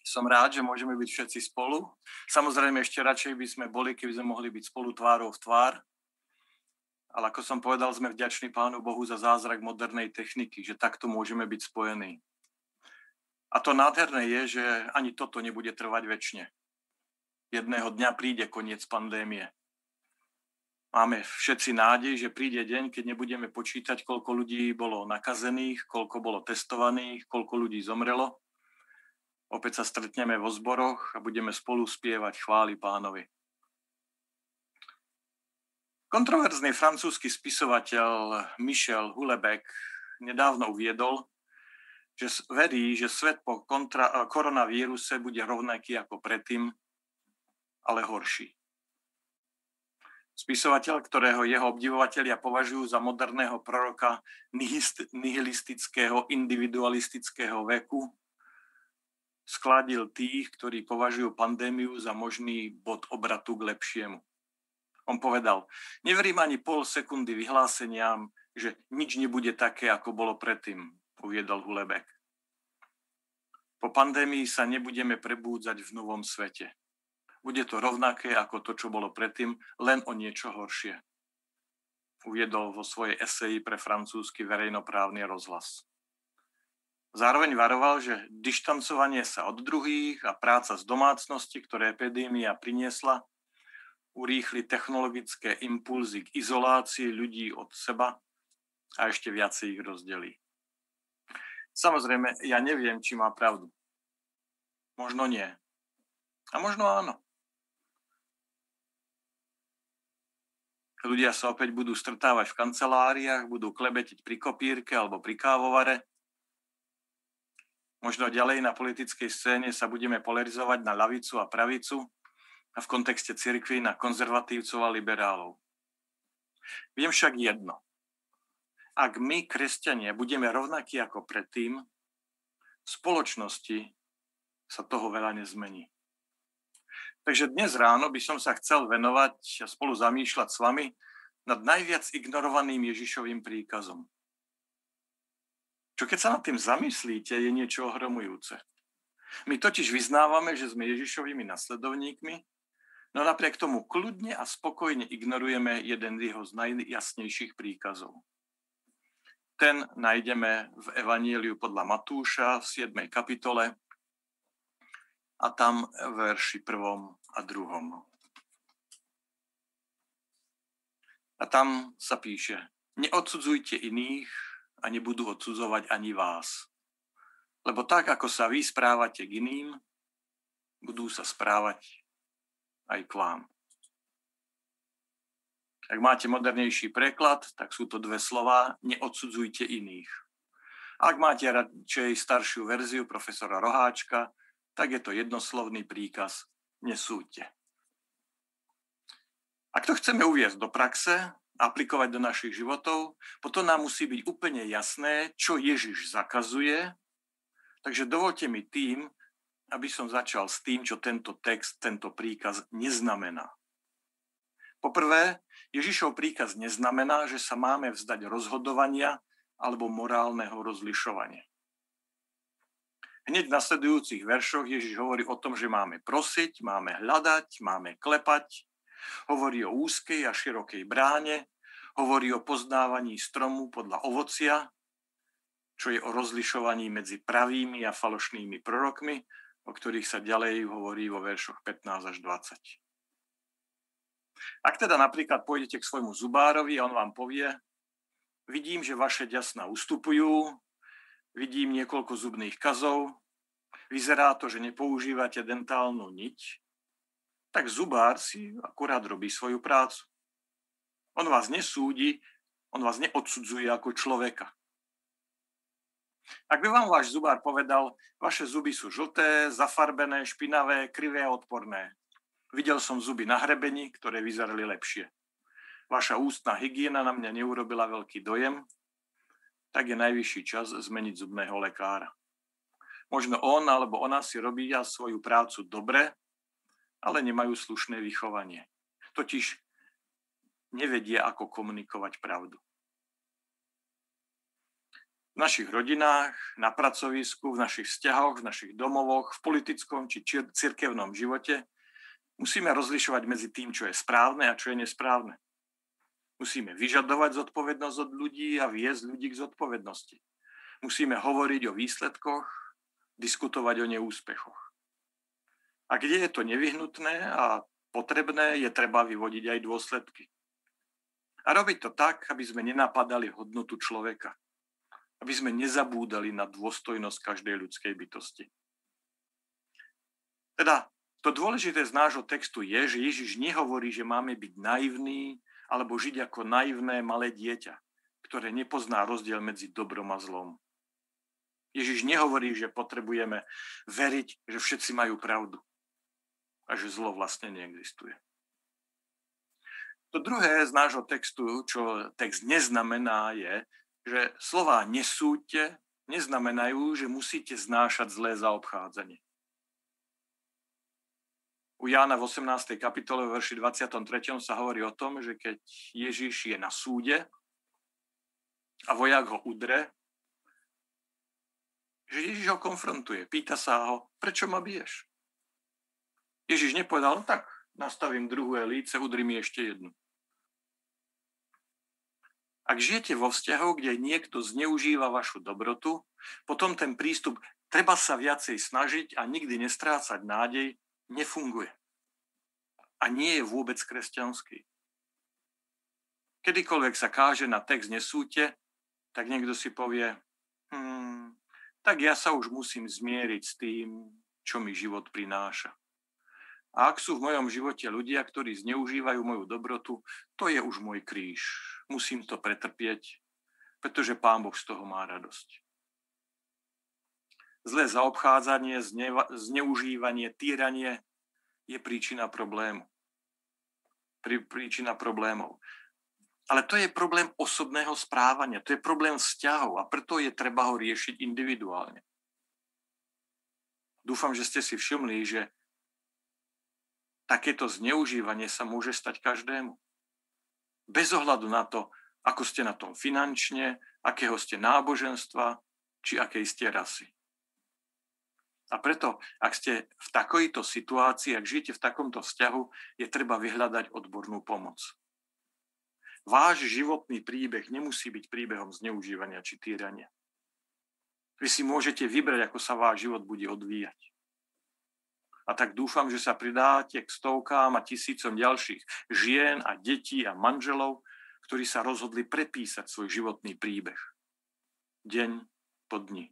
Som rád, že môžeme byť všetci spolu. Samozrejme, ešte radšej by sme boli, keby sme mohli byť spolu tvárou v tvár. Ale ako som povedal, sme vďační Pánu Bohu za zázrak modernej techniky, že takto môžeme byť spojení. A to nádherné je, že ani toto nebude trvať väčšine. Jedného dňa príde koniec pandémie. Máme všetci nádej, že príde deň, keď nebudeme počítať, koľko ľudí bolo nakazených, koľko bolo testovaných, koľko ľudí zomrelo. Opäť sa stretneme vo zboroch a budeme spolu spievať chvály pánovi. Kontroverzný francúzsky spisovateľ Michel Hulebeck nedávno uviedol, že verí, že svet po kontra, koronavíruse bude rovnaký ako predtým, ale horší. Spisovateľ, ktorého jeho obdivovatelia považujú za moderného proroka nihilistického, individualistického veku, skladil tých, ktorí považujú pandémiu za možný bod obratu k lepšiemu. On povedal, neverím ani pol sekundy vyhláseniam, že nič nebude také, ako bolo predtým, uviedol Hulebek. Po pandémii sa nebudeme prebúdzať v novom svete. Bude to rovnaké ako to, čo bolo predtým, len o niečo horšie. Uviedol vo svojej eseji pre francúzsky verejnoprávny rozhlas. Zároveň varoval, že dištancovanie sa od druhých a práca z domácnosti, ktoré epidémia priniesla, urýchli technologické impulzy k izolácii ľudí od seba a ešte viacej ich rozdelí. Samozrejme, ja neviem, či má pravdu. Možno nie. A možno áno. Ľudia sa opäť budú strtávať v kanceláriách, budú klebetiť pri kopírke alebo pri kávovare. Možno ďalej na politickej scéne sa budeme polarizovať na lavicu a pravicu a v kontexte cirkvi na konzervatívcov a liberálov. Viem však jedno. Ak my, kresťania, budeme rovnakí ako predtým, v spoločnosti sa toho veľa nezmení. Takže dnes ráno by som sa chcel venovať a spolu zamýšľať s vami nad najviac ignorovaným Ježišovým príkazom. Čo keď sa nad tým zamyslíte, je niečo ohromujúce. My totiž vyznávame, že sme Ježišovými nasledovníkmi, no napriek tomu kľudne a spokojne ignorujeme jeden z jeho najjasnejších príkazov. Ten nájdeme v Evaníliu podľa Matúša v 7. kapitole a tam verši prvom a druhom. A tam sa píše, neodsudzujte iných a nebudú odsudzovať ani vás. Lebo tak, ako sa vy správate k iným, budú sa správať aj k vám. Ak máte modernejší preklad, tak sú to dve slova, neodsudzujte iných. Ak máte radšej staršiu verziu profesora Roháčka, tak je to jednoslovný príkaz nesúďte. Ak to chceme uviezť do praxe, aplikovať do našich životov, potom nám musí byť úplne jasné, čo Ježiš zakazuje. Takže dovolte mi tým, aby som začal s tým, čo tento text, tento príkaz neznamená. Poprvé, Ježišov príkaz neznamená, že sa máme vzdať rozhodovania alebo morálneho rozlišovania. Hneď v nasledujúcich veršoch Ježiš hovorí o tom, že máme prosiť, máme hľadať, máme klepať. Hovorí o úzkej a širokej bráne, hovorí o poznávaní stromu podľa ovocia, čo je o rozlišovaní medzi pravými a falošnými prorokmi, o ktorých sa ďalej hovorí vo veršoch 15 až 20. Ak teda napríklad pôjdete k svojmu zubárovi a on vám povie, vidím, že vaše ďasna ustupujú, vidím niekoľko zubných kazov, vyzerá to, že nepoužívate dentálnu niť, tak zubár si akurát robí svoju prácu. On vás nesúdi, on vás neodsudzuje ako človeka. Ak by vám váš zubár povedal, vaše zuby sú žlté, zafarbené, špinavé, krivé a odporné. Videl som zuby na hrebení, ktoré vyzerali lepšie. Vaša ústna hygiena na mňa neurobila veľký dojem, tak je najvyšší čas zmeniť zubného lekára. Možno on alebo ona si robia svoju prácu dobre, ale nemajú slušné vychovanie. Totiž nevedia, ako komunikovať pravdu. v našich rodinách, na pracovisku, v našich vzťahoch, v našich domovoch, v politickom či cirkevnom živote, musíme rozlišovať medzi tým, čo je správne a čo je nesprávne. Musíme vyžadovať zodpovednosť od ľudí a viesť ľudí k zodpovednosti. Musíme hovoriť o výsledkoch, diskutovať o neúspechoch. A kde je to nevyhnutné a potrebné, je treba vyvodiť aj dôsledky. A robiť to tak, aby sme nenapadali hodnotu človeka aby sme nezabúdali na dôstojnosť každej ľudskej bytosti. Teda to dôležité z nášho textu je, že Ježiš nehovorí, že máme byť naivní alebo žiť ako naivné malé dieťa, ktoré nepozná rozdiel medzi dobrom a zlom. Ježiš nehovorí, že potrebujeme veriť, že všetci majú pravdu a že zlo vlastne neexistuje. To druhé z nášho textu, čo text neznamená, je, že slova nesúďte neznamenajú, že musíte znášať zlé zaobchádzanie. U Jána v 18. kapitole v verši 23. sa hovorí o tom, že keď Ježiš je na súde a vojak ho udre, že Ježiš ho konfrontuje. Pýta sa ho, prečo ma biješ? Ježiš nepovedal, no tak nastavím druhé líce, udri mi ešte jednu. Ak žijete vo vzťahu, kde niekto zneužíva vašu dobrotu, potom ten prístup treba sa viacej snažiť a nikdy nestrácať nádej, nefunguje. A nie je vôbec kresťanský. Kedykoľvek sa káže na text nesúte, tak niekto si povie, hmm, tak ja sa už musím zmieriť s tým, čo mi život prináša. A ak sú v mojom živote ľudia, ktorí zneužívajú moju dobrotu, to je už môj kríž. Musím to pretrpieť, pretože Pán Boh z toho má radosť. Zlé zaobchádzanie, zneužívanie, týranie je príčina problému. Príčina problémov. Ale to je problém osobného správania, to je problém vzťahov a preto je treba ho riešiť individuálne. Dúfam, že ste si všimli, že takéto zneužívanie sa môže stať každému. Bez ohľadu na to, ako ste na tom finančne, akého ste náboženstva, či akej ste rasy. A preto, ak ste v takejto situácii, ak žijete v takomto vzťahu, je treba vyhľadať odbornú pomoc. Váš životný príbeh nemusí byť príbehom zneužívania či týrania. Vy si môžete vybrať, ako sa váš život bude odvíjať. A tak dúfam, že sa pridáte k stovkám a tisícom ďalších žien a detí a manželov, ktorí sa rozhodli prepísať svoj životný príbeh. Deň po dni.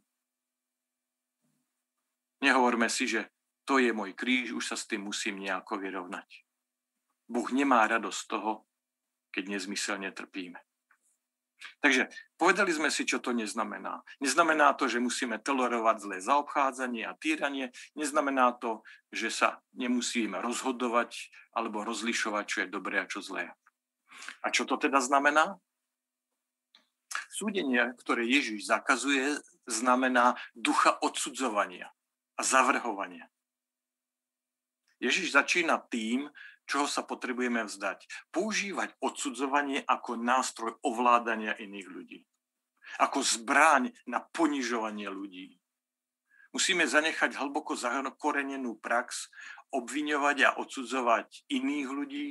Nehovorme si, že to je môj kríž, už sa s tým musím nejako vyrovnať. Boh nemá radosť toho, keď nezmyselne trpíme. Takže povedali sme si, čo to neznamená. Neznamená to, že musíme tolerovať zlé zaobchádzanie a týranie. Neznamená to, že sa nemusíme rozhodovať alebo rozlišovať, čo je dobré a čo zlé. A čo to teda znamená? Súdenie, ktoré Ježiš zakazuje, znamená ducha odsudzovania a zavrhovania. Ježiš začína tým, čoho sa potrebujeme vzdať. Používať odsudzovanie ako nástroj ovládania iných ľudí. Ako zbráň na ponižovanie ľudí. Musíme zanechať hlboko zakorenenú prax, obviňovať a odsudzovať iných ľudí,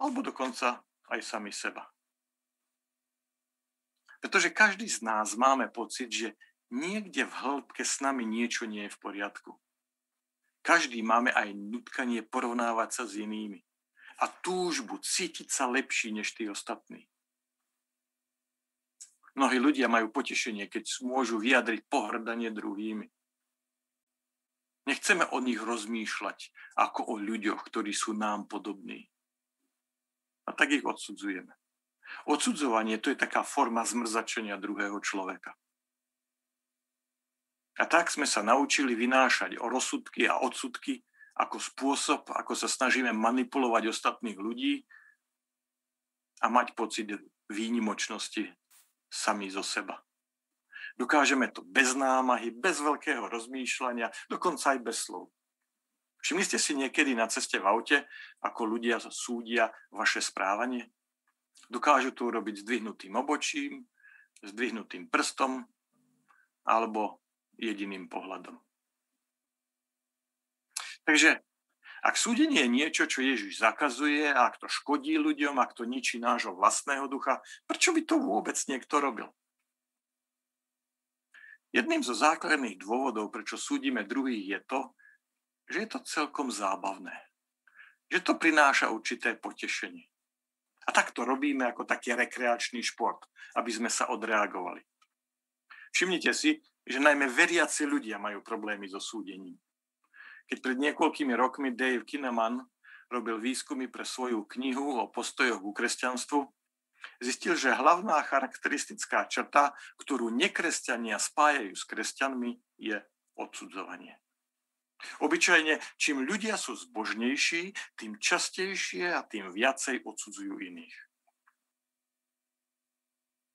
alebo dokonca aj sami seba. Pretože každý z nás máme pocit, že niekde v hĺbke s nami niečo nie je v poriadku. Každý máme aj nutkanie porovnávať sa s inými a túžbu cítiť sa lepší než tí ostatní. Mnohí ľudia majú potešenie, keď môžu vyjadriť pohrdanie druhými. Nechceme o nich rozmýšľať ako o ľuďoch, ktorí sú nám podobní. A tak ich odsudzujeme. Odsudzovanie to je taká forma zmrzačenia druhého človeka. A tak sme sa naučili vynášať o rozsudky a odsudky ako spôsob, ako sa snažíme manipulovať ostatných ľudí a mať pocit výnimočnosti sami zo seba. Dokážeme to bez námahy, bez veľkého rozmýšľania, dokonca aj bez slov. Všimli ste si niekedy na ceste v aute, ako ľudia súdia vaše správanie? Dokážu to urobiť zdvihnutým obočím, zdvihnutým prstom, alebo jediným pohľadom. Takže ak súdenie je niečo, čo Ježiš zakazuje, ak to škodí ľuďom, ak to ničí nášho vlastného ducha, prečo by to vôbec niekto robil? Jedným zo základných dôvodov, prečo súdime druhých, je to, že je to celkom zábavné. Že to prináša určité potešenie. A tak to robíme ako taký rekreačný šport, aby sme sa odreagovali. Všimnite si, že najmä veriaci ľudia majú problémy so súdením. Keď pred niekoľkými rokmi Dave Kinnaman robil výskumy pre svoju knihu o postojoch ku kresťanstvu, zistil, že hlavná charakteristická črta, ktorú nekresťania spájajú s kresťanmi, je odsudzovanie. Obyčajne, čím ľudia sú zbožnejší, tým častejšie a tým viacej odsudzujú iných.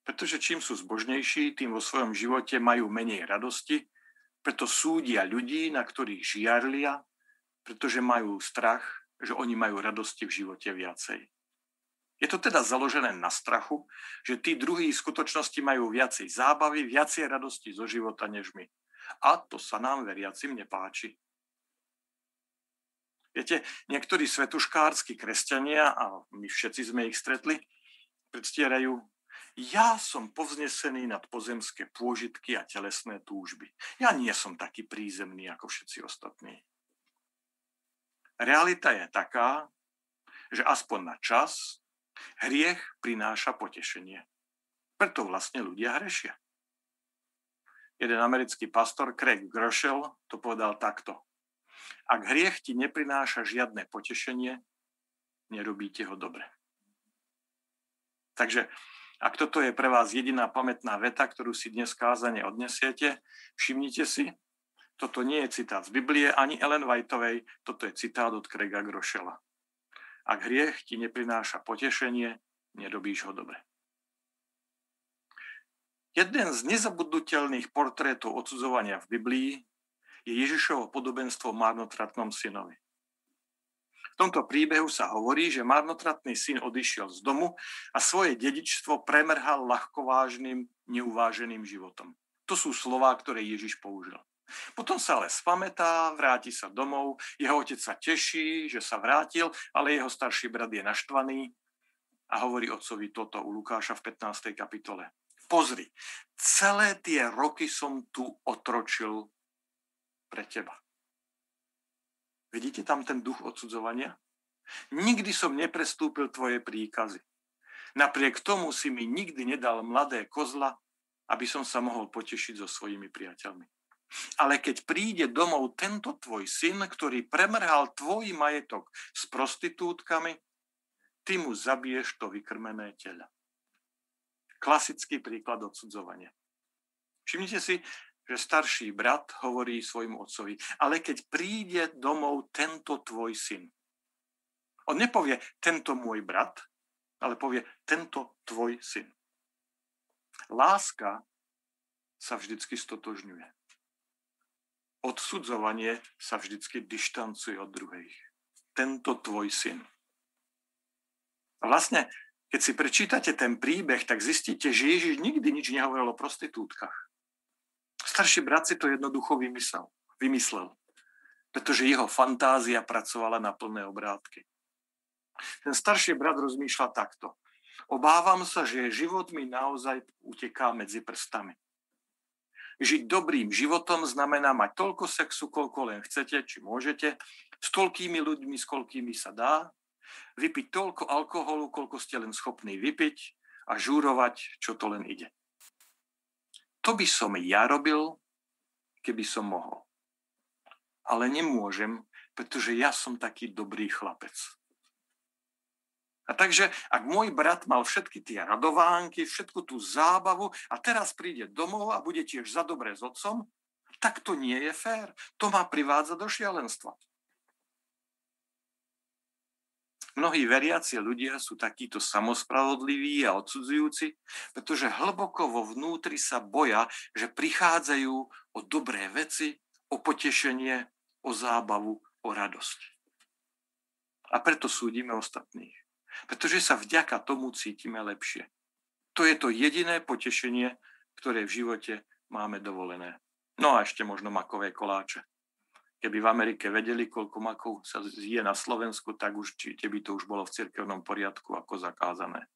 Pretože čím sú zbožnejší, tým vo svojom živote majú menej radosti, preto súdia ľudí, na ktorých žiarlia, pretože majú strach, že oni majú radosti v živote viacej. Je to teda založené na strachu, že tí druhí v skutočnosti majú viacej zábavy, viacej radosti zo života než my. A to sa nám veriacim nepáči. Viete, niektorí svetuškársky kresťania, a my všetci sme ich stretli, predstierajú, ja som povznesený nad pozemské pôžitky a telesné túžby. Ja nie som taký prízemný ako všetci ostatní. Realita je taká, že aspoň na čas hriech prináša potešenie. Preto vlastne ľudia hrešia. Jeden americký pastor Craig Groeschel to povedal takto. Ak hriech ti neprináša žiadne potešenie, nerobíte ho dobre. Takže ak toto je pre vás jediná pamätná veta, ktorú si dnes kázane odnesiete, všimnite si, toto nie je citát z Biblie ani Ellen Whiteovej, toto je citát od Craiga Grošela. Ak hriech ti neprináša potešenie, nerobíš ho dobre. Jeden z nezabudnutelných portrétov odsudzovania v Biblii je Ježišovo podobenstvo o marnotratnom synovi. Tomto príbehu sa hovorí, že marnotratný syn odišiel z domu a svoje dedičstvo premrhal ľahkovážnym, neuváženým životom. To sú slová, ktoré Ježiš použil. Potom sa ale spametá, vráti sa domov, jeho otec sa teší, že sa vrátil, ale jeho starší brat je naštvaný a hovorí otcovi toto u Lukáša v 15. kapitole. Pozri, celé tie roky som tu otročil pre teba. Vidíte tam ten duch odsudzovania? Nikdy som neprestúpil tvoje príkazy. Napriek tomu si mi nikdy nedal mladé kozla, aby som sa mohol potešiť so svojimi priateľmi. Ale keď príde domov tento tvoj syn, ktorý premrhal tvoj majetok s prostitútkami, ty mu zabiješ to vykrmené tela. Klasický príklad odsudzovania. Všimnite si, že starší brat hovorí svojmu otcovi, ale keď príde domov tento tvoj syn. On nepovie tento môj brat, ale povie tento tvoj syn. Láska sa vždycky stotožňuje. Odsudzovanie sa vždycky dištancuje od druhých. Tento tvoj syn. A vlastne, keď si prečítate ten príbeh, tak zistíte, že Ježiš nikdy nič nehovoril o prostitútkach. Starší brat si to jednoducho vymyslel. vymyslel pretože jeho fantázia pracovala na plné obrátky. Ten starší brat rozmýšľa takto. Obávam sa, že život mi naozaj uteká medzi prstami. Žiť dobrým životom znamená mať toľko sexu, koľko len chcete, či môžete, s toľkými ľuďmi, s koľkými sa dá, vypiť toľko alkoholu, koľko ste len schopní vypiť a žúrovať, čo to len ide. To by som ja robil, keby som mohol. Ale nemôžem, pretože ja som taký dobrý chlapec. A takže, ak môj brat mal všetky tie radovánky, všetku tú zábavu a teraz príde domov a bude tiež za dobré s otcom, tak to nie je fér. To ma privádza do šialenstva. Mnohí veriaci ľudia sú takíto samospravodliví a odsudzujúci, pretože hlboko vo vnútri sa boja, že prichádzajú o dobré veci, o potešenie, o zábavu, o radosť. A preto súdime ostatných. Pretože sa vďaka tomu cítime lepšie. To je to jediné potešenie, ktoré v živote máme dovolené. No a ešte možno makové koláče. Keby v Amerike vedeli, koľko makov sa zje na Slovensku, tak už či by to už bolo v cirkevnom poriadku ako zakázané.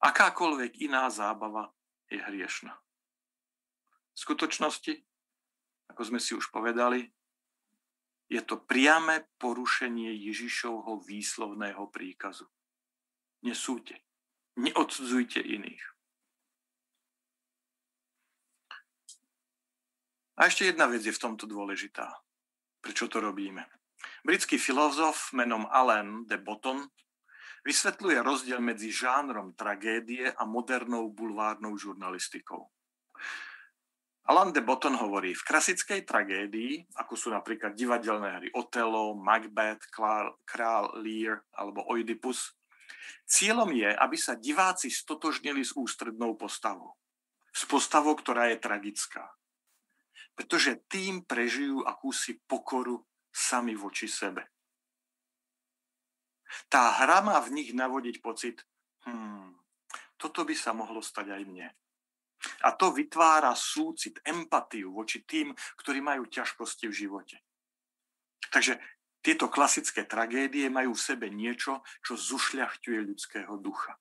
Akákoľvek iná zábava je hriešna. V skutočnosti, ako sme si už povedali, je to priame porušenie Ježišovho výslovného príkazu. Nesúďte, neodsudzujte iných. A ešte jedna vec je v tomto dôležitá. Prečo to robíme? Britský filozof menom Alain de Botton vysvetľuje rozdiel medzi žánrom tragédie a modernou bulvárnou žurnalistikou. Alain de Botton hovorí, v klasickej tragédii, ako sú napríklad divadelné hry Otelo, Macbeth, Král Lear alebo Oedipus, cieľom je, aby sa diváci stotožnili s ústrednou postavou. S postavou, ktorá je tragická. Pretože tým prežijú akúsi pokoru sami voči sebe. Tá hra má v nich navodiť pocit, hmm, toto by sa mohlo stať aj mne. A to vytvára súcit, empatiu voči tým, ktorí majú ťažkosti v živote. Takže tieto klasické tragédie majú v sebe niečo, čo zušľachtuje ľudského ducha.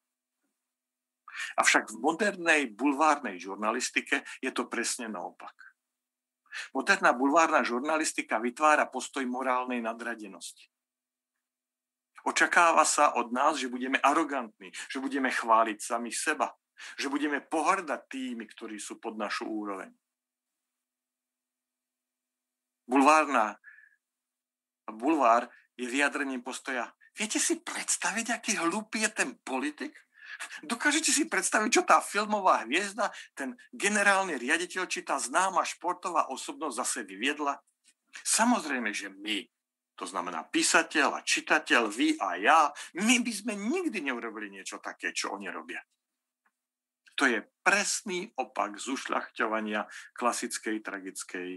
Avšak v modernej bulvárnej žurnalistike je to presne naopak. Moderná bulvárna žurnalistika vytvára postoj morálnej nadradenosti. Očakáva sa od nás, že budeme arogantní, že budeme chváliť sami seba, že budeme pohrdať tými, ktorí sú pod našu úroveň. Bulvárna bulvár je vyjadrením postoja. Viete si predstaviť, aký hlúpy je ten politik? Dokážete si predstaviť, čo tá filmová hviezda, ten generálny riaditeľ, či tá známa športová osobnosť zase vyviedla? Samozrejme, že my to znamená písateľ a čitateľ, vy a ja, my by sme nikdy neurobili niečo také, čo oni robia. To je presný opak zušľachťovania klasickej tragickej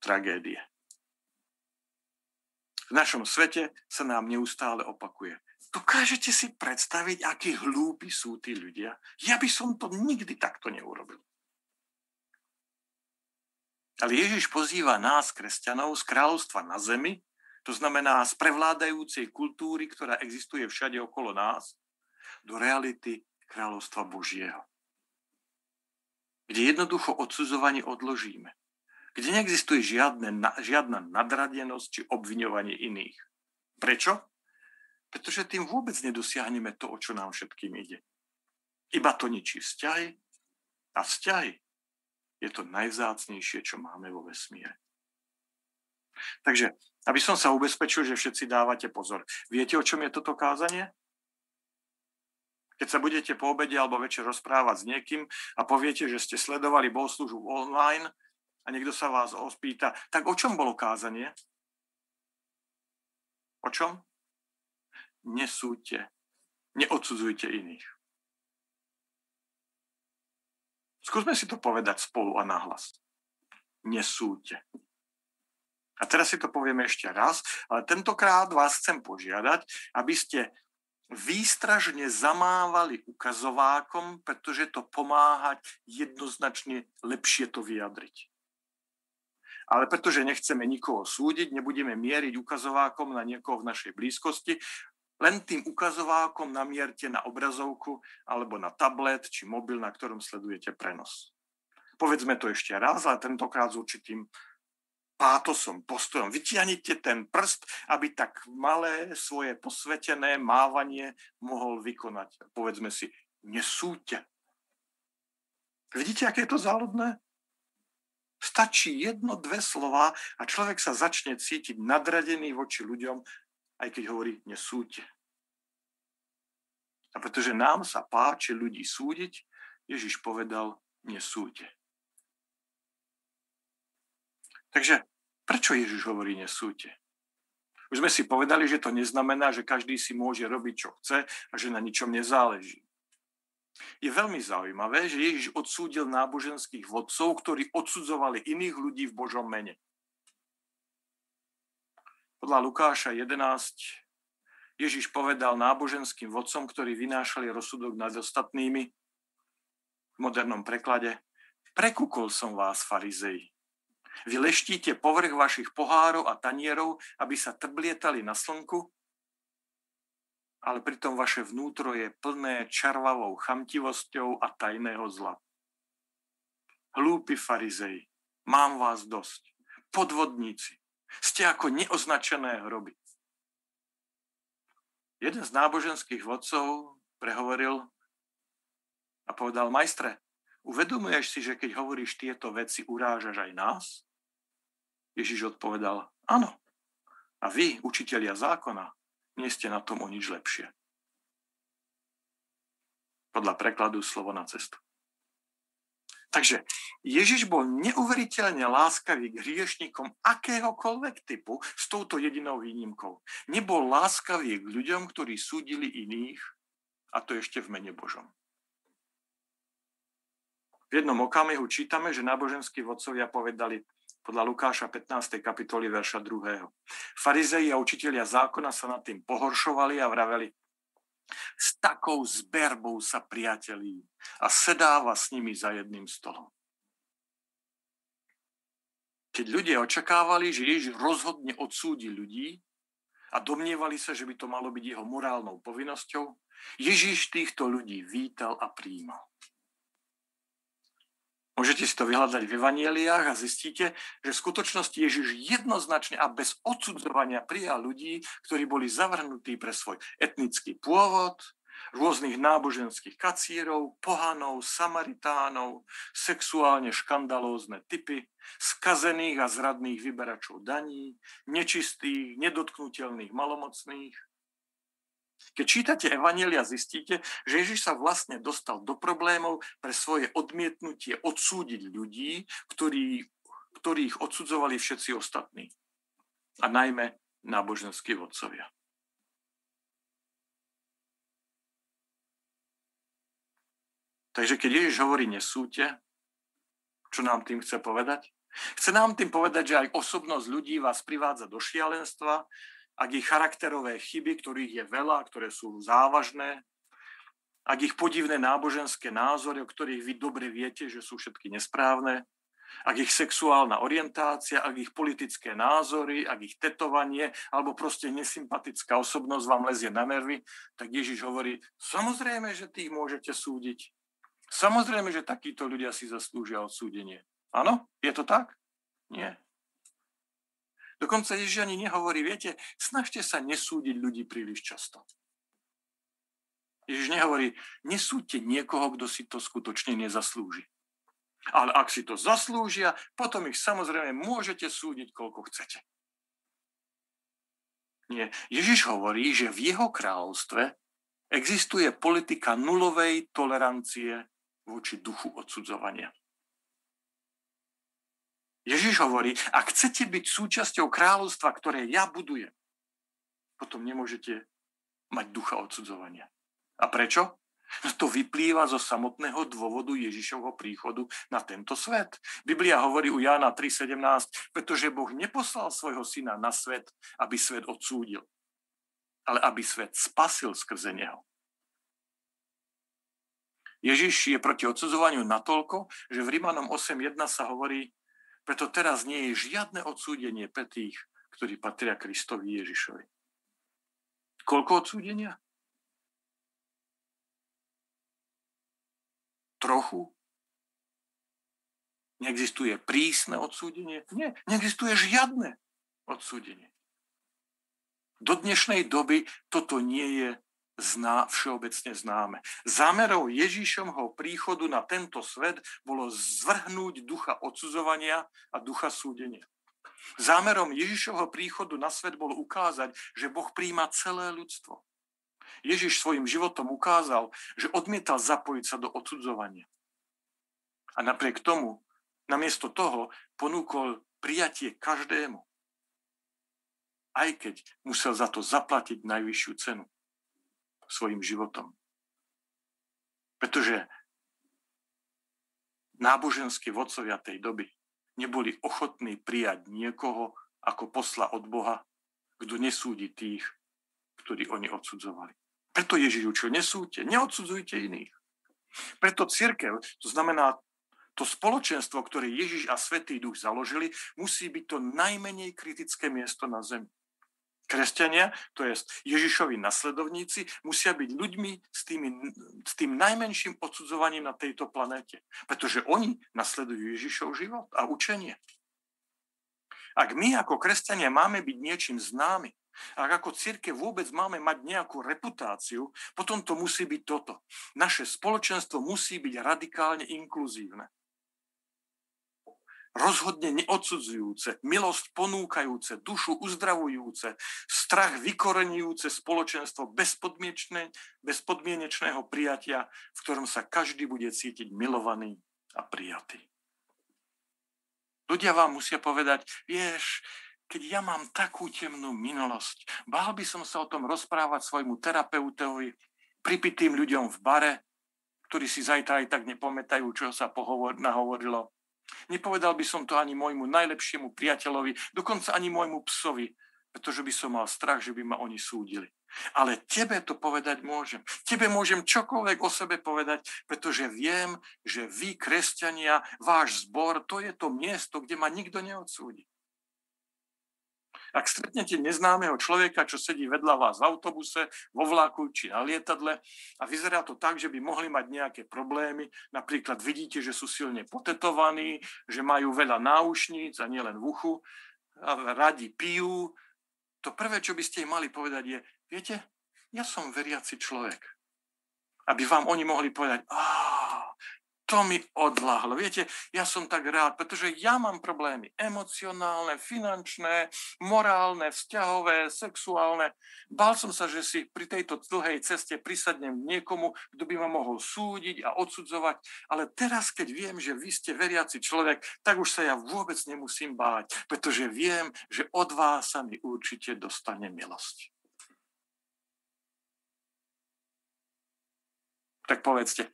tragédie. V našom svete sa nám neustále opakuje. Dokážete si predstaviť, akí hlúpi sú tí ľudia? Ja by som to nikdy takto neurobil. Ale Ježiš pozýva nás, kresťanov, z kráľovstva na zemi, to znamená z prevládajúcej kultúry, ktorá existuje všade okolo nás, do reality kráľovstva Božieho. Kde jednoducho odsudzovanie odložíme. Kde neexistuje žiadne, žiadna nadradenosť či obviňovanie iných. Prečo? Pretože tým vôbec nedosiahneme to, o čo nám všetkým ide. Iba to ničí vzťahy a vzťahy je to najvzácnejšie, čo máme vo vesmíre. Takže, aby som sa ubezpečil, že všetci dávate pozor. Viete, o čom je toto kázanie? Keď sa budete po obede alebo večer rozprávať s niekým a poviete, že ste sledovali bohoslužbu online a niekto sa vás ospýta, tak o čom bolo kázanie? O čom? Nesúďte, neodsudzujte iných. Skúsme si to povedať spolu a nahlas. Nesúďte. A teraz si to povieme ešte raz, ale tentokrát vás chcem požiadať, aby ste výstražne zamávali ukazovákom, pretože to pomáha jednoznačne lepšie to vyjadriť. Ale pretože nechceme nikoho súdiť, nebudeme mieriť ukazovákom na niekoho v našej blízkosti, len tým ukazovákom namierte na obrazovku alebo na tablet či mobil, na ktorom sledujete prenos. Povedzme to ešte raz, ale tentokrát s určitým pátosom, postojom. Vytiahnite ten prst, aby tak malé svoje posvetené mávanie mohol vykonať. Povedzme si, nesúďte. Vidíte, aké je to záľudné? Stačí jedno, dve slova a človek sa začne cítiť nadradený voči ľuďom aj keď hovorí nesúďte. A pretože nám sa páči ľudí súdiť, Ježiš povedal nesúďte. Takže prečo Ježiš hovorí nesúďte? Už sme si povedali, že to neznamená, že každý si môže robiť, čo chce a že na ničom nezáleží. Je veľmi zaujímavé, že Ježiš odsúdil náboženských vodcov, ktorí odsudzovali iných ľudí v Božom mene. Podľa Lukáša 11 Ježiš povedal náboženským vodcom, ktorí vynášali rozsudok nad ostatnými, v modernom preklade, prekúkol som vás, farizej. Vy leštíte povrch vašich pohárov a tanierov, aby sa trblietali na slnku, ale pritom vaše vnútro je plné čarvavou chamtivosťou a tajného zla. Hlúpi farizej, mám vás dosť. Podvodníci, ste ako neoznačené hroby. Jeden z náboženských vodcov prehovoril a povedal, majstre, uvedomuješ si, že keď hovoríš tieto veci, urážaš aj nás? Ježiš odpovedal, áno. A vy, učitelia zákona, nie ste na tom o nič lepšie. Podľa prekladu slovo na cestu. Takže Ježiš bol neuveriteľne láskavý k hriešnikom akéhokoľvek typu s touto jedinou výnimkou. Nebol láskavý k ľuďom, ktorí súdili iných, a to ešte v mene Božom. V jednom okamihu čítame, že náboženskí vodcovia povedali podľa Lukáša 15. kapitoly verša 2. Farizei a učitelia zákona sa nad tým pohoršovali a vraveli, s takou zberbou sa priatelí a sedáva s nimi za jedným stolom. Keď ľudia očakávali, že Ježiš rozhodne odsúdi ľudí a domnievali sa, že by to malo byť jeho morálnou povinnosťou, Ježiš týchto ľudí vítal a príjmal. Môžete si to vyhľadať v evanieliách a zistíte, že v skutočnosti Ježiš jednoznačne a bez odsudzovania prijal ľudí, ktorí boli zavrhnutí pre svoj etnický pôvod, rôznych náboženských kacírov, pohanov, samaritánov, sexuálne škandalózne typy, skazených a zradných vyberačov daní, nečistých, nedotknutelných malomocných, keď čítate Evanielia, zistíte, že Ježiš sa vlastne dostal do problémov pre svoje odmietnutie odsúdiť ľudí, ktorí, ktorých odsudzovali všetci ostatní. A najmä náboženskí vodcovia. Takže keď Ježiš hovorí nesúte, čo nám tým chce povedať? Chce nám tým povedať, že aj osobnosť ľudí vás privádza do šialenstva, ak ich charakterové chyby, ktorých je veľa, ktoré sú závažné, ak ich podivné náboženské názory, o ktorých vy dobre viete, že sú všetky nesprávne, ak ich sexuálna orientácia, ak ich politické názory, ak ich tetovanie, alebo proste nesympatická osobnosť vám lezie na nervy, tak Ježiš hovorí, samozrejme, že tých môžete súdiť. Samozrejme, že takíto ľudia si zaslúžia odsúdenie. Áno? Je to tak? Nie. Dokonca Ježiš ani nehovorí, viete, snažte sa nesúdiť ľudí príliš často. Ježiš nehovorí, nesúďte niekoho, kto si to skutočne nezaslúži. Ale ak si to zaslúžia, potom ich samozrejme môžete súdiť, koľko chcete. Nie. Ježiš hovorí, že v jeho kráľovstve existuje politika nulovej tolerancie voči duchu odsudzovania. Ježiš hovorí, ak chcete byť súčasťou kráľovstva, ktoré ja budujem, potom nemôžete mať ducha odsudzovania. A prečo? No to vyplýva zo samotného dôvodu Ježišovho príchodu na tento svet. Biblia hovorí u Jána 3.17, pretože Boh neposlal svojho syna na svet, aby svet odsúdil, ale aby svet spasil skrze neho. Ježiš je proti odsudzovaniu natoľko, že v Rímanom 8.1 sa hovorí, preto teraz nie je žiadne odsúdenie pre tých, ktorí patria Kristovi Ježišovi. Koľko odsúdenia? Trochu? Neexistuje prísne odsúdenie? Nie, neexistuje žiadne odsúdenie. Do dnešnej doby toto nie je zná, všeobecne známe. Zámerou Ježíšomho príchodu na tento svet bolo zvrhnúť ducha odsudzovania a ducha súdenia. Zámerom Ježišovho príchodu na svet bolo ukázať, že Boh príjma celé ľudstvo. Ježiš svojim životom ukázal, že odmietal zapojiť sa do odsudzovania. A napriek tomu, namiesto toho, ponúkol prijatie každému. Aj keď musel za to zaplatiť najvyššiu cenu svojim životom. Pretože náboženskí vodcovia tej doby neboli ochotní prijať niekoho ako posla od Boha, kto nesúdi tých, ktorí oni odsudzovali. Preto Ježiš učil, nesúďte, neodsudzujte iných. Preto církev, to znamená to spoločenstvo, ktoré Ježiš a Svetý Duch založili, musí byť to najmenej kritické miesto na zemi. Kresťania, to je Ježišovi nasledovníci, musia byť ľuďmi s, tými, s tým najmenším odsudzovaním na tejto planéte. Pretože oni nasledujú Ježišov život a učenie. Ak my ako kresťania máme byť niečím známy, ak ako církev vôbec máme mať nejakú reputáciu, potom to musí byť toto. Naše spoločenstvo musí byť radikálne inkluzívne rozhodne neodsudzujúce, milosť ponúkajúce, dušu uzdravujúce, strach vykorenujúce spoločenstvo bezpodmienečného prijatia, v ktorom sa každý bude cítiť milovaný a prijatý. Ľudia vám musia povedať, vieš, keď ja mám takú temnú minulosť, bál by som sa o tom rozprávať svojmu terapeutovi, pripitým ľuďom v bare, ktorí si zajtra aj tak nepamätajú, čo sa pohovor, nahovorilo. Nepovedal by som to ani môjmu najlepšiemu priateľovi, dokonca ani môjmu psovi, pretože by som mal strach, že by ma oni súdili. Ale tebe to povedať môžem. Tebe môžem čokoľvek o sebe povedať, pretože viem, že vy, kresťania, váš zbor, to je to miesto, kde ma nikto neodsúdi. Ak stretnete neznámeho človeka, čo sedí vedľa vás v autobuse, vo vlaku či na lietadle a vyzerá to tak, že by mohli mať nejaké problémy, napríklad vidíte, že sú silne potetovaní, že majú veľa náušníc a nielen v uchu, a radi pijú, to prvé, čo by ste im mali povedať je, viete, ja som veriaci človek. Aby vám oni mohli povedať, a to mi odláhlo. Viete, ja som tak rád, pretože ja mám problémy emocionálne, finančné, morálne, vzťahové, sexuálne. Bál som sa, že si pri tejto dlhej ceste prisadnem niekomu, kto by ma mohol súdiť a odsudzovať. Ale teraz, keď viem, že vy ste veriaci človek, tak už sa ja vôbec nemusím báť, pretože viem, že od vás sa mi určite dostane milosť. Tak povedzte,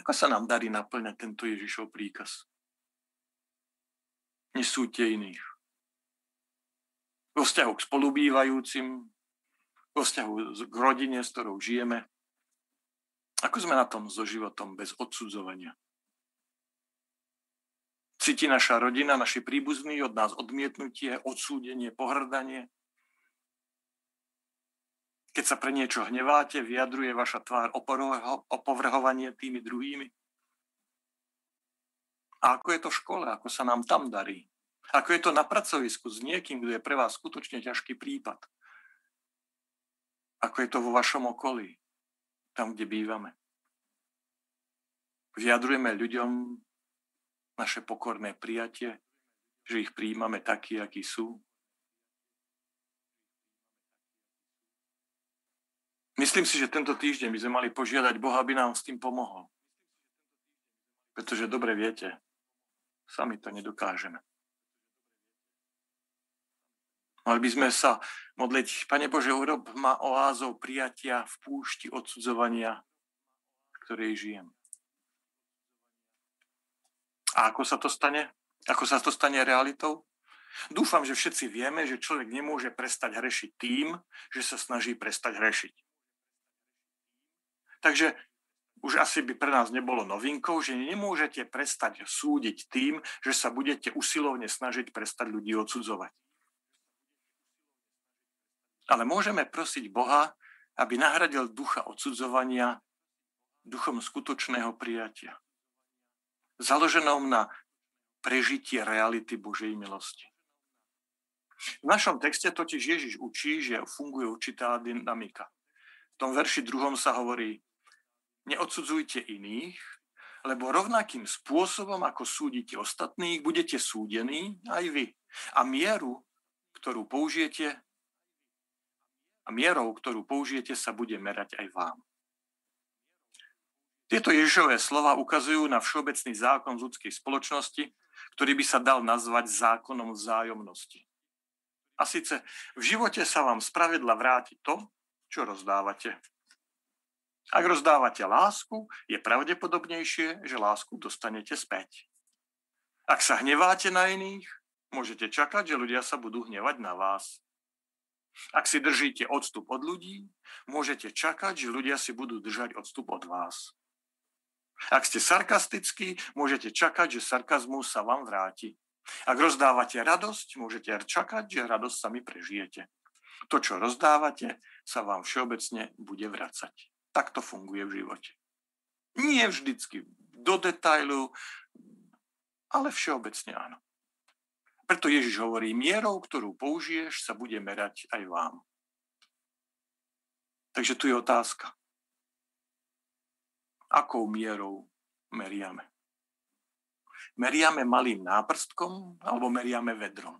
ako sa nám darí naplňať tento Ježišov príkaz? Nesúďte iných. Vo vzťahu k spolubývajúcim, vo vzťahu k rodine, s ktorou žijeme. Ako sme na tom so životom bez odsudzovania? Cíti naša rodina, naši príbuzní od nás odmietnutie, odsúdenie, pohrdanie? Keď sa pre niečo hneváte, vyjadruje vaša tvár opovrhovanie tými druhými? A ako je to v škole? Ako sa nám tam darí? Ako je to na pracovisku s niekým, kto je pre vás skutočne ťažký prípad? Ako je to vo vašom okolí, tam, kde bývame? Vyjadrujeme ľuďom naše pokorné prijatie, že ich príjmame takí, akí sú? Myslím si, že tento týždeň by sme mali požiadať Boha, aby nám s tým pomohol. Pretože dobre viete, sami to nedokážeme. Mali by sme sa modliť, Pane Bože, urob ma oázou prijatia v púšti odsudzovania, v ktorej žijem. A ako sa to stane? Ako sa to stane realitou? Dúfam, že všetci vieme, že človek nemôže prestať hrešiť tým, že sa snaží prestať hrešiť. Takže už asi by pre nás nebolo novinkou, že nemôžete prestať súdiť tým, že sa budete usilovne snažiť prestať ľudí odsudzovať. Ale môžeme prosiť Boha, aby nahradil ducha odsudzovania duchom skutočného prijatia. Založenom na prežitie reality Božej milosti. V našom texte totiž Ježiš učí, že funguje určitá dynamika. V tom verši druhom sa hovorí, neodsudzujte iných, lebo rovnakým spôsobom, ako súdite ostatných, budete súdení aj vy. A mieru, ktorú použijete, a mierou, ktorú použijete, sa bude merať aj vám. Tieto Ježišové slova ukazujú na všeobecný zákon ľudskej spoločnosti, ktorý by sa dal nazvať zákonom vzájomnosti. A síce v živote sa vám spravedla vráti to, čo rozdávate. Ak rozdávate lásku, je pravdepodobnejšie, že lásku dostanete späť. Ak sa hneváte na iných, môžete čakať, že ľudia sa budú hnevať na vás. Ak si držíte odstup od ľudí, môžete čakať, že ľudia si budú držať odstup od vás. Ak ste sarkastickí, môžete čakať, že sarkazmus sa vám vráti. Ak rozdávate radosť, môžete čakať, že radosť sami prežijete. To, čo rozdávate, sa vám všeobecne bude vracať. Tak to funguje v živote. Nie vždycky do detailu, ale všeobecne áno. Preto Ježiš hovorí, mierou, ktorú použiješ, sa bude merať aj vám. Takže tu je otázka. Akou mierou meriame? Meriame malým náprstkom alebo meriame vedrom?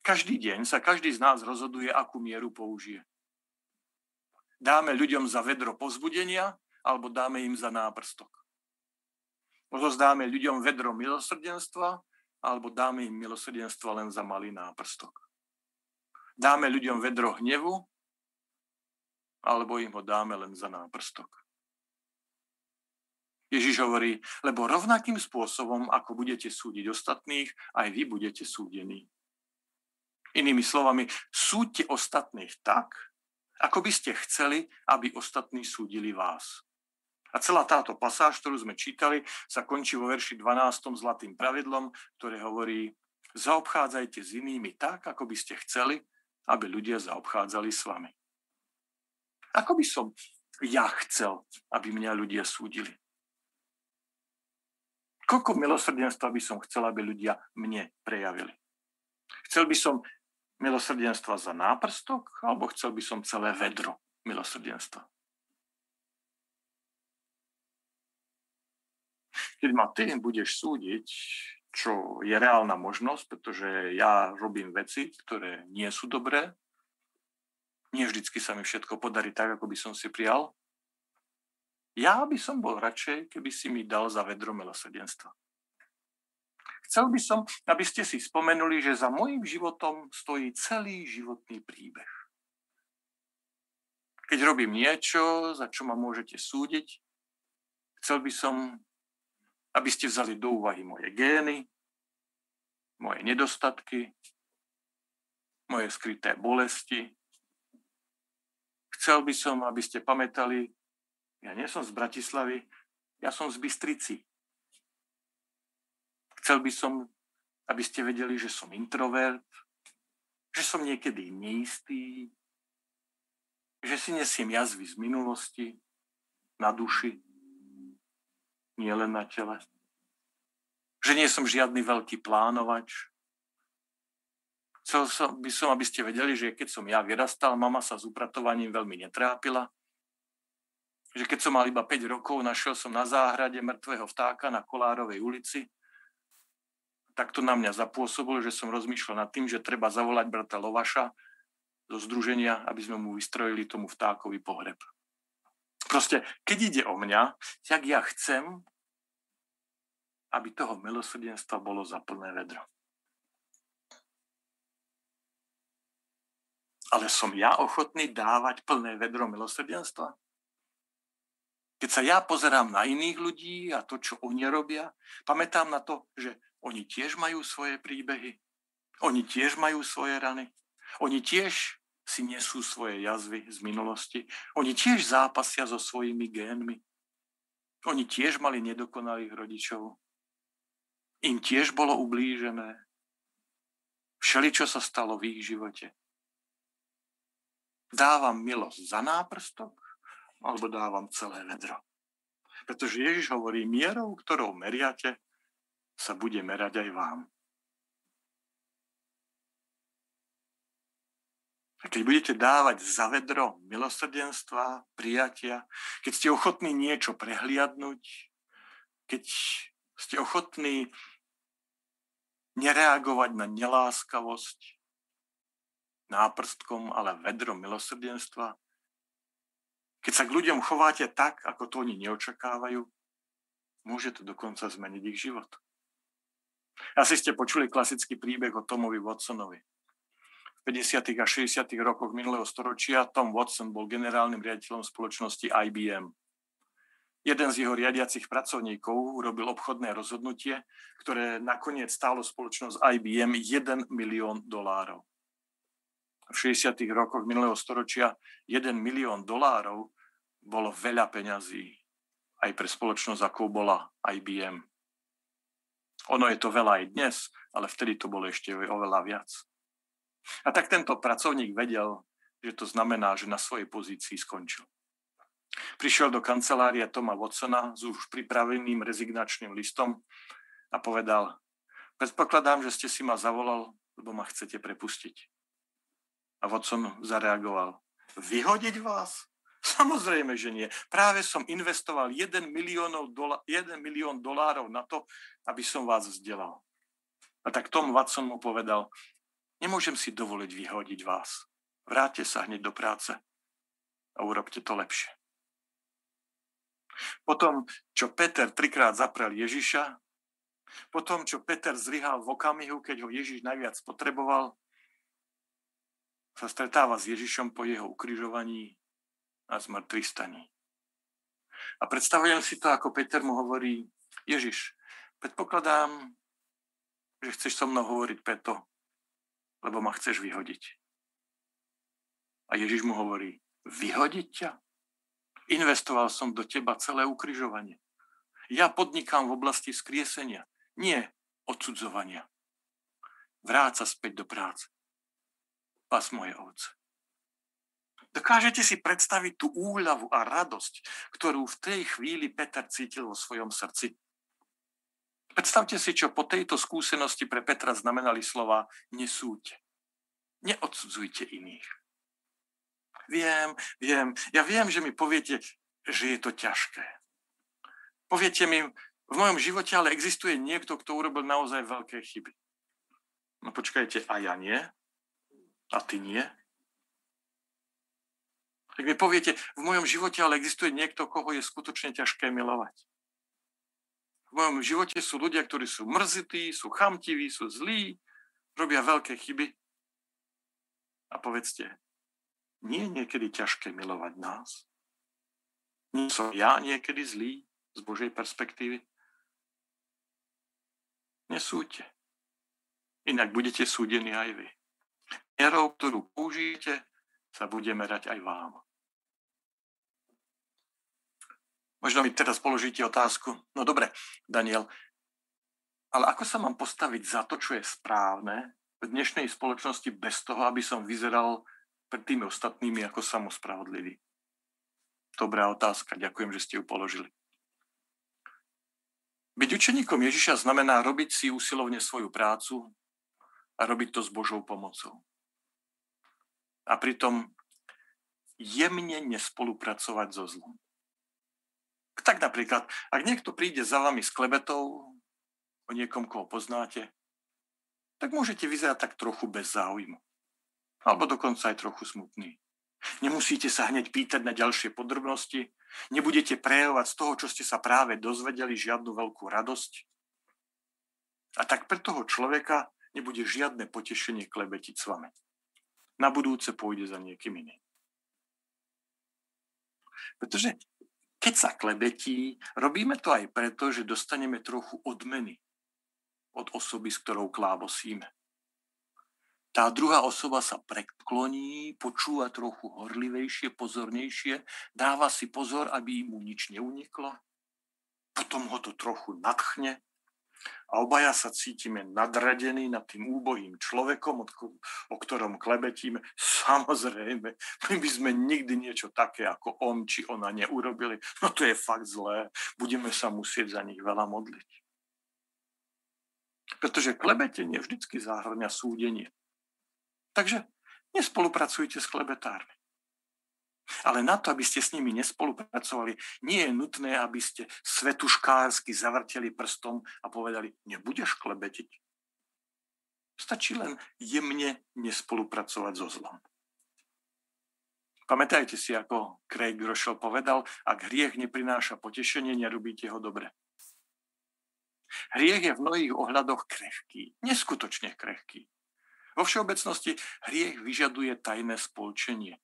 Každý deň sa každý z nás rozhoduje, akú mieru použije. Dáme ľuďom za vedro pozbudenia alebo dáme im za náprstok. Rozdáme ľuďom vedro milosrdenstva alebo dáme im milosrdenstvo len za malý náprstok. Dáme ľuďom vedro hnevu alebo im ho dáme len za náprstok. Ježiš hovorí, lebo rovnakým spôsobom, ako budete súdiť ostatných, aj vy budete súdení. Inými slovami, súďte ostatných tak, ako by ste chceli, aby ostatní súdili vás. A celá táto pasáž, ktorú sme čítali, sa končí vo verši 12. zlatým pravidlom, ktoré hovorí, zaobchádzajte s inými tak, ako by ste chceli, aby ľudia zaobchádzali s vami. Ako by som ja chcel, aby mňa ľudia súdili? Koľko milosrdenstva by som chcel, aby ľudia mne prejavili? Chcel by som milosrdenstva za náprstok, alebo chcel by som celé vedro milosrdenstva? Keď ma ty budeš súdiť, čo je reálna možnosť, pretože ja robím veci, ktoré nie sú dobré, nie vždycky sa mi všetko podarí tak, ako by som si prijal. Ja by som bol radšej, keby si mi dal za vedro milosrdenstva. Chcel by som, aby ste si spomenuli, že za môjim životom stojí celý životný príbeh. Keď robím niečo, za čo ma môžete súdiť, chcel by som, aby ste vzali do úvahy moje gény, moje nedostatky, moje skryté bolesti. Chcel by som, aby ste pamätali, ja nie som z Bratislavy, ja som z Bystrici. Chcel by som, aby ste vedeli, že som introvert, že som niekedy neistý, že si nesiem jazvy z minulosti, na duši, nie len na tele. Že nie som žiadny veľký plánovač. Chcel som, by som, aby ste vedeli, že keď som ja vyrastal, mama sa s upratovaním veľmi netrápila. Že keď som mal iba 5 rokov, našiel som na záhrade mŕtvého vtáka na Kolárovej ulici tak to na mňa zapôsobilo, že som rozmýšľal nad tým, že treba zavolať brata Lovaša zo združenia, aby sme mu vystrojili tomu vtákovi pohreb. Proste, keď ide o mňa, tak ja chcem, aby toho milosrdenstva bolo za plné vedro. Ale som ja ochotný dávať plné vedro milosrdenstva? Keď sa ja pozerám na iných ľudí a to, čo oni robia, pamätám na to, že oni tiež majú svoje príbehy. Oni tiež majú svoje rany. Oni tiež si nesú svoje jazvy z minulosti. Oni tiež zápasia so svojimi génmi. Oni tiež mali nedokonalých rodičov. Im tiež bolo ublížené. Všeličo sa stalo v ich živote. Dávam milosť za náprstok alebo dávam celé vedro. Pretože Ježiš hovorí, mierou, ktorou meriate, sa bude merať aj vám. A keď budete dávať za vedro milosrdenstva, prijatia, keď ste ochotní niečo prehliadnúť, keď ste ochotní nereagovať na neláskavosť náprstkom, ale vedrom milosrdenstva, keď sa k ľuďom chováte tak, ako to oni neočakávajú, môže to dokonca zmeniť ich život. Asi ste počuli klasický príbeh o Tomovi Watsonovi. V 50. a 60. rokoch minulého storočia Tom Watson bol generálnym riaditeľom spoločnosti IBM. Jeden z jeho riadiacich pracovníkov urobil obchodné rozhodnutie, ktoré nakoniec stálo spoločnosť IBM 1 milión dolárov. V 60. rokoch minulého storočia 1 milión dolárov bolo veľa peňazí. aj pre spoločnosť, ako bola IBM. Ono je to veľa aj dnes, ale vtedy to bolo ešte oveľa viac. A tak tento pracovník vedel, že to znamená, že na svojej pozícii skončil. Prišiel do kancelárie Toma Watsona s už pripraveným rezignačným listom a povedal, predpokladám, že ste si ma zavolal, lebo ma chcete prepustiť. A Watson zareagoval, vyhodiť vás? Samozrejme, že nie. Práve som investoval 1, dola- 1 milión dolárov na to, aby som vás vzdelal. A tak Tom Watson mu povedal, nemôžem si dovoliť vyhodiť vás. Vráťte sa hneď do práce a urobte to lepšie. Potom, čo Peter trikrát zaprel Ježiša, potom, čo Peter zlyhal v okamihu, keď ho Ježiš najviac potreboval, sa stretáva s Ježišom po jeho ukrižovaní a zmrtvých staní. A predstavujem si to, ako Peter mu hovorí, Ježiš, predpokladám, že chceš so mnou hovoriť preto, lebo ma chceš vyhodiť. A Ježiš mu hovorí, vyhodiť ťa? Investoval som do teba celé ukrižovanie. Ja podnikám v oblasti skriesenia, nie odsudzovania. Vráca späť do práce. Pas moje ovce. Dokážete si predstaviť tú úľavu a radosť, ktorú v tej chvíli Peter cítil vo svojom srdci? Predstavte si, čo po tejto skúsenosti pre Petra znamenali slova nesúďte. Neodsudzujte iných. Viem, viem, ja viem, že mi poviete, že je to ťažké. Poviete mi, v mojom živote ale existuje niekto, kto urobil naozaj veľké chyby. No počkajte, a ja nie? A ty nie? Tak mi poviete, v mojom živote ale existuje niekto, koho je skutočne ťažké milovať. V mojom živote sú ľudia, ktorí sú mrzití, sú chamtiví, sú zlí, robia veľké chyby. A povedzte, nie je niekedy ťažké milovať nás? Nie som ja niekedy zlý z Božej perspektívy? Nesúďte. Inak budete súdení aj vy. Mierou, ktorú použijete, sa bude merať aj vám. Možno mi teraz položíte otázku. No dobre, Daniel, ale ako sa mám postaviť za to, čo je správne v dnešnej spoločnosti bez toho, aby som vyzeral pred tými ostatnými ako samospravodlivý? Dobrá otázka, ďakujem, že ste ju položili. Byť učeníkom Ježiša znamená robiť si usilovne svoju prácu a robiť to s Božou pomocou. A pritom jemne nespolupracovať so zlom. Tak napríklad, ak niekto príde za vami s klebetou o niekom, koho poznáte, tak môžete vyzerať tak trochu bez záujmu. Alebo dokonca aj trochu smutný. Nemusíte sa hneď pýtať na ďalšie podrobnosti, nebudete prejavovať z toho, čo ste sa práve dozvedeli, žiadnu veľkú radosť. A tak pre toho človeka nebude žiadne potešenie klebetiť s vami. Na budúce pôjde za niekým iným. Pretože keď sa klebetí, robíme to aj preto, že dostaneme trochu odmeny od osoby, s ktorou klábosíme. Tá druhá osoba sa prekloní, počúva trochu horlivejšie, pozornejšie, dáva si pozor, aby mu nič neuniklo, potom ho to trochu nadchne a obaja sa cítime nadradení nad tým úbohým človekom, o ktorom klebetíme. Samozrejme, my by sme nikdy niečo také ako on či ona neurobili. No to je fakt zlé. Budeme sa musieť za nich veľa modliť. Pretože klebetenie vždycky zahrňa súdenie. Takže nespolupracujte s klebetármi. Ale na to, aby ste s nimi nespolupracovali, nie je nutné, aby ste svetuškársky zavrteli prstom a povedali, nebudeš klebetiť. Stačí len jemne nespolupracovať so zlom. Pamätajte si, ako Craig Rochelle povedal, ak hriech neprináša potešenie, nerobíte ho dobre. Hriech je v mnohých ohľadoch krehký, neskutočne krehký. Vo všeobecnosti hriech vyžaduje tajné spolčenie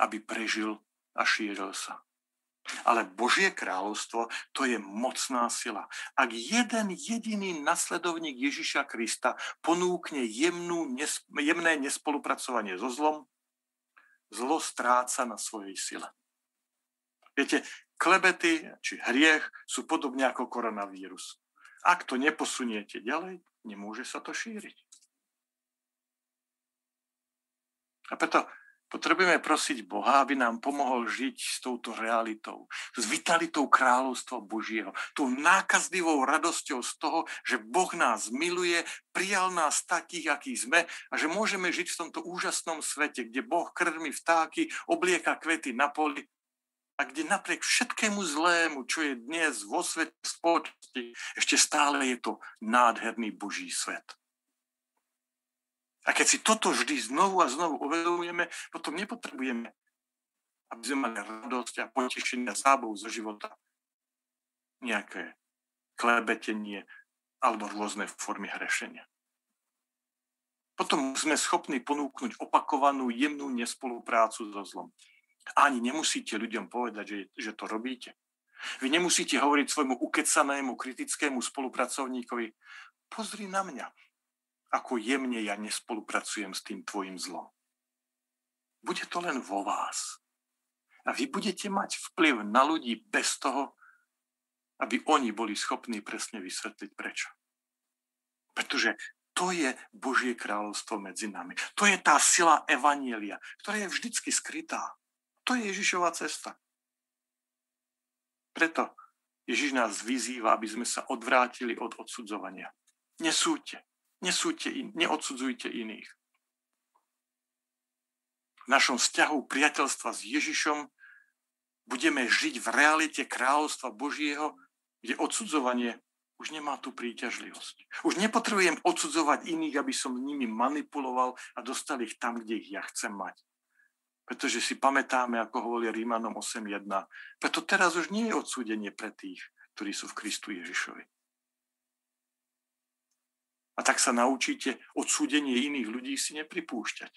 aby prežil a šíril sa. Ale Božie kráľovstvo to je mocná sila. Ak jeden jediný nasledovník Ježiša Krista ponúkne jemnú, jemné nespolupracovanie so zlom, zlo stráca na svojej sile. Viete, klebety či hriech sú podobne ako koronavírus. Ak to neposuniete ďalej, nemôže sa to šíriť. A preto Potrebujeme prosiť Boha, aby nám pomohol žiť s touto realitou, s vitalitou kráľovstva Božieho, tou nákazlivou radosťou z toho, že Boh nás miluje, prijal nás takých, akí sme a že môžeme žiť v tomto úžasnom svete, kde Boh krmi vtáky, oblieka kvety na poli a kde napriek všetkému zlému, čo je dnes vo svete spoločnosti, ešte stále je to nádherný Boží svet. A keď si toto vždy znovu a znovu uvedomujeme, potom nepotrebujeme, aby sme mali radosť a potešenie a zábavu zo života. Nejaké klebetenie alebo rôzne formy hrešenia. Potom sme schopní ponúknuť opakovanú jemnú nespoluprácu so zlom. Ani nemusíte ľuďom povedať, že, že to robíte. Vy nemusíte hovoriť svojmu ukecanému kritickému spolupracovníkovi, pozri na mňa, ako jemne ja nespolupracujem s tým tvojim zlom. Bude to len vo vás. A vy budete mať vplyv na ľudí bez toho, aby oni boli schopní presne vysvetliť prečo. Pretože to je Božie kráľovstvo medzi nami. To je tá sila Evanielia, ktorá je vždycky skrytá. To je Ježišova cesta. Preto Ježiš nás vyzýva, aby sme sa odvrátili od odsudzovania. Nesúďte. Nesúďte, neodsudzujte iných. V našom vzťahu priateľstva s Ježišom budeme žiť v realite kráľovstva Božieho, kde odsudzovanie už nemá tú príťažlivosť. Už nepotrebujem odsudzovať iných, aby som nimi manipuloval a dostal ich tam, kde ich ja chcem mať. Pretože si pamätáme, ako hovorí Rímanom 8.1, preto teraz už nie je odsúdenie pre tých, ktorí sú v Kristu Ježišovi. A tak sa naučíte odsúdenie iných ľudí si nepripúšťať.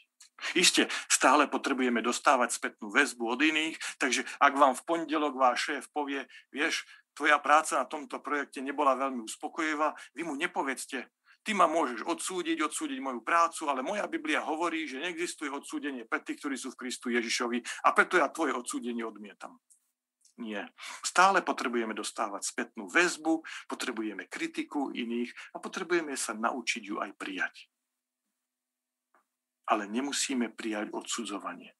Isté, stále potrebujeme dostávať spätnú väzbu od iných, takže ak vám v pondelok váš šéf povie, vieš, tvoja práca na tomto projekte nebola veľmi uspokojivá, vy mu nepovedzte, ty ma môžeš odsúdiť, odsúdiť moju prácu, ale moja Biblia hovorí, že neexistuje odsúdenie pre tých, ktorí sú v Kristu Ježišovi a preto ja tvoje odsúdenie odmietam. Nie. Stále potrebujeme dostávať spätnú väzbu, potrebujeme kritiku iných a potrebujeme sa naučiť ju aj prijať. Ale nemusíme prijať odsudzovanie.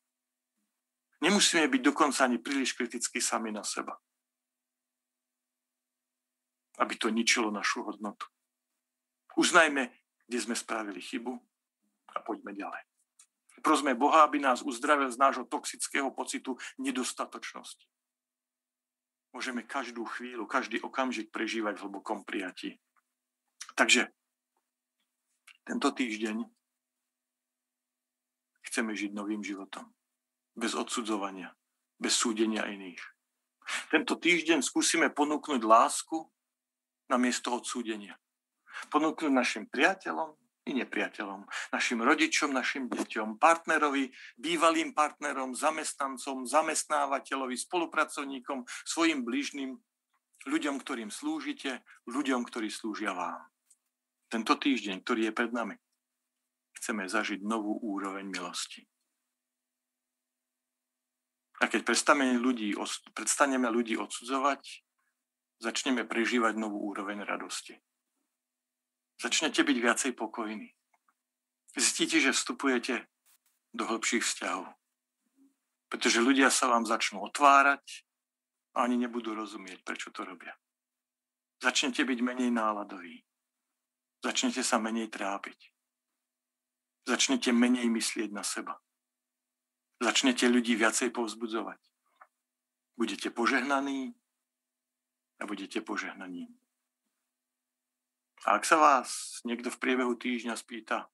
Nemusíme byť dokonca ani príliš kriticky sami na seba. Aby to ničilo našu hodnotu. Uznajme, kde sme spravili chybu a poďme ďalej. Prosme Boha, aby nás uzdravil z nášho toxického pocitu nedostatočnosti môžeme každú chvíľu, každý okamžik prežívať v hlbokom prijatí. Takže tento týždeň chceme žiť novým životom. Bez odsudzovania, bez súdenia iných. Tento týždeň skúsime ponúknuť lásku na miesto odsúdenia. Ponúknuť našim priateľom, i nepriateľom, našim rodičom, našim deťom, partnerovi, bývalým partnerom, zamestnancom, zamestnávateľovi, spolupracovníkom, svojim bližným, ľuďom, ktorým slúžite, ľuďom, ktorí slúžia vám. Tento týždeň, ktorý je pred nami, chceme zažiť novú úroveň milosti. A keď ľudí, prestaneme ľudí odsudzovať, začneme prežívať novú úroveň radosti začnete byť viacej pokojní. Zistíte, že vstupujete do hĺbších vzťahov. Pretože ľudia sa vám začnú otvárať a ani nebudú rozumieť, prečo to robia. Začnete byť menej náladoví. Začnete sa menej trápiť. Začnete menej myslieť na seba. Začnete ľudí viacej povzbudzovať. Budete požehnaní a budete požehnaní. A ak sa vás niekto v priebehu týždňa spýta,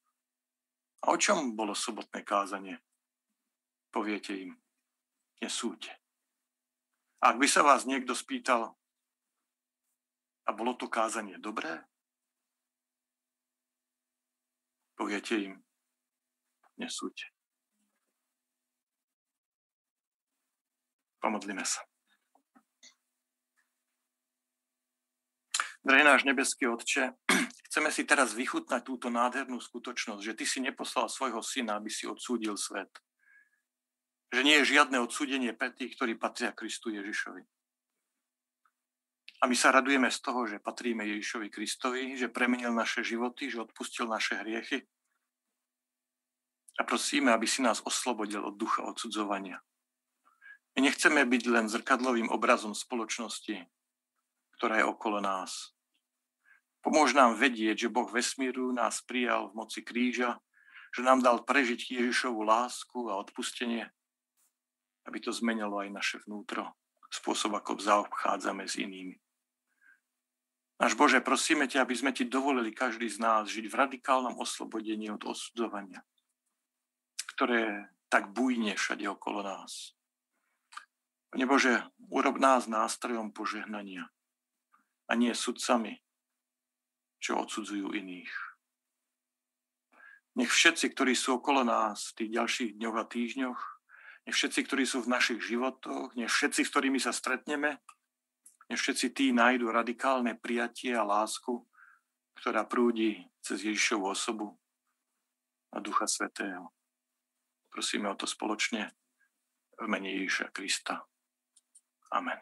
a o čom bolo sobotné kázanie? Poviete im, nesúďte. Ak by sa vás niekto spýtal, a bolo to kázanie dobré? Poviete im, nesúďte. Pomodlíme sa. Drahý náš nebeský Otče, chceme si teraz vychutnať túto nádhernú skutočnosť, že Ty si neposlal svojho syna, aby si odsúdil svet. Že nie je žiadne odsúdenie pre tých, ktorí patria Kristu Ježišovi. A my sa radujeme z toho, že patríme Ježišovi Kristovi, že premenil naše životy, že odpustil naše hriechy. A prosíme, aby si nás oslobodil od ducha odsudzovania. My nechceme byť len zrkadlovým obrazom spoločnosti, ktorá je okolo nás. Pomôž nám vedieť, že Boh vesmíru nás prijal v moci kríža, že nám dal prežiť Ježišovu lásku a odpustenie, aby to zmenilo aj naše vnútro, spôsob, ako zaobchádzame s inými. Náš Bože, prosíme ťa, aby sme ti dovolili každý z nás žiť v radikálnom oslobodení od osudzovania, ktoré tak bujne všade okolo nás. Pane Bože, urob nás nástrojom požehnania a nie sudcami, čo odsudzujú iných. Nech všetci, ktorí sú okolo nás v tých ďalších dňoch a týždňoch, nech všetci, ktorí sú v našich životoch, nech všetci, s ktorými sa stretneme, nech všetci tí nájdu radikálne prijatie a lásku, ktorá prúdi cez Ježišovu osobu a Ducha Svetého. Prosíme o to spoločne v mene Ježiša Krista. Amen.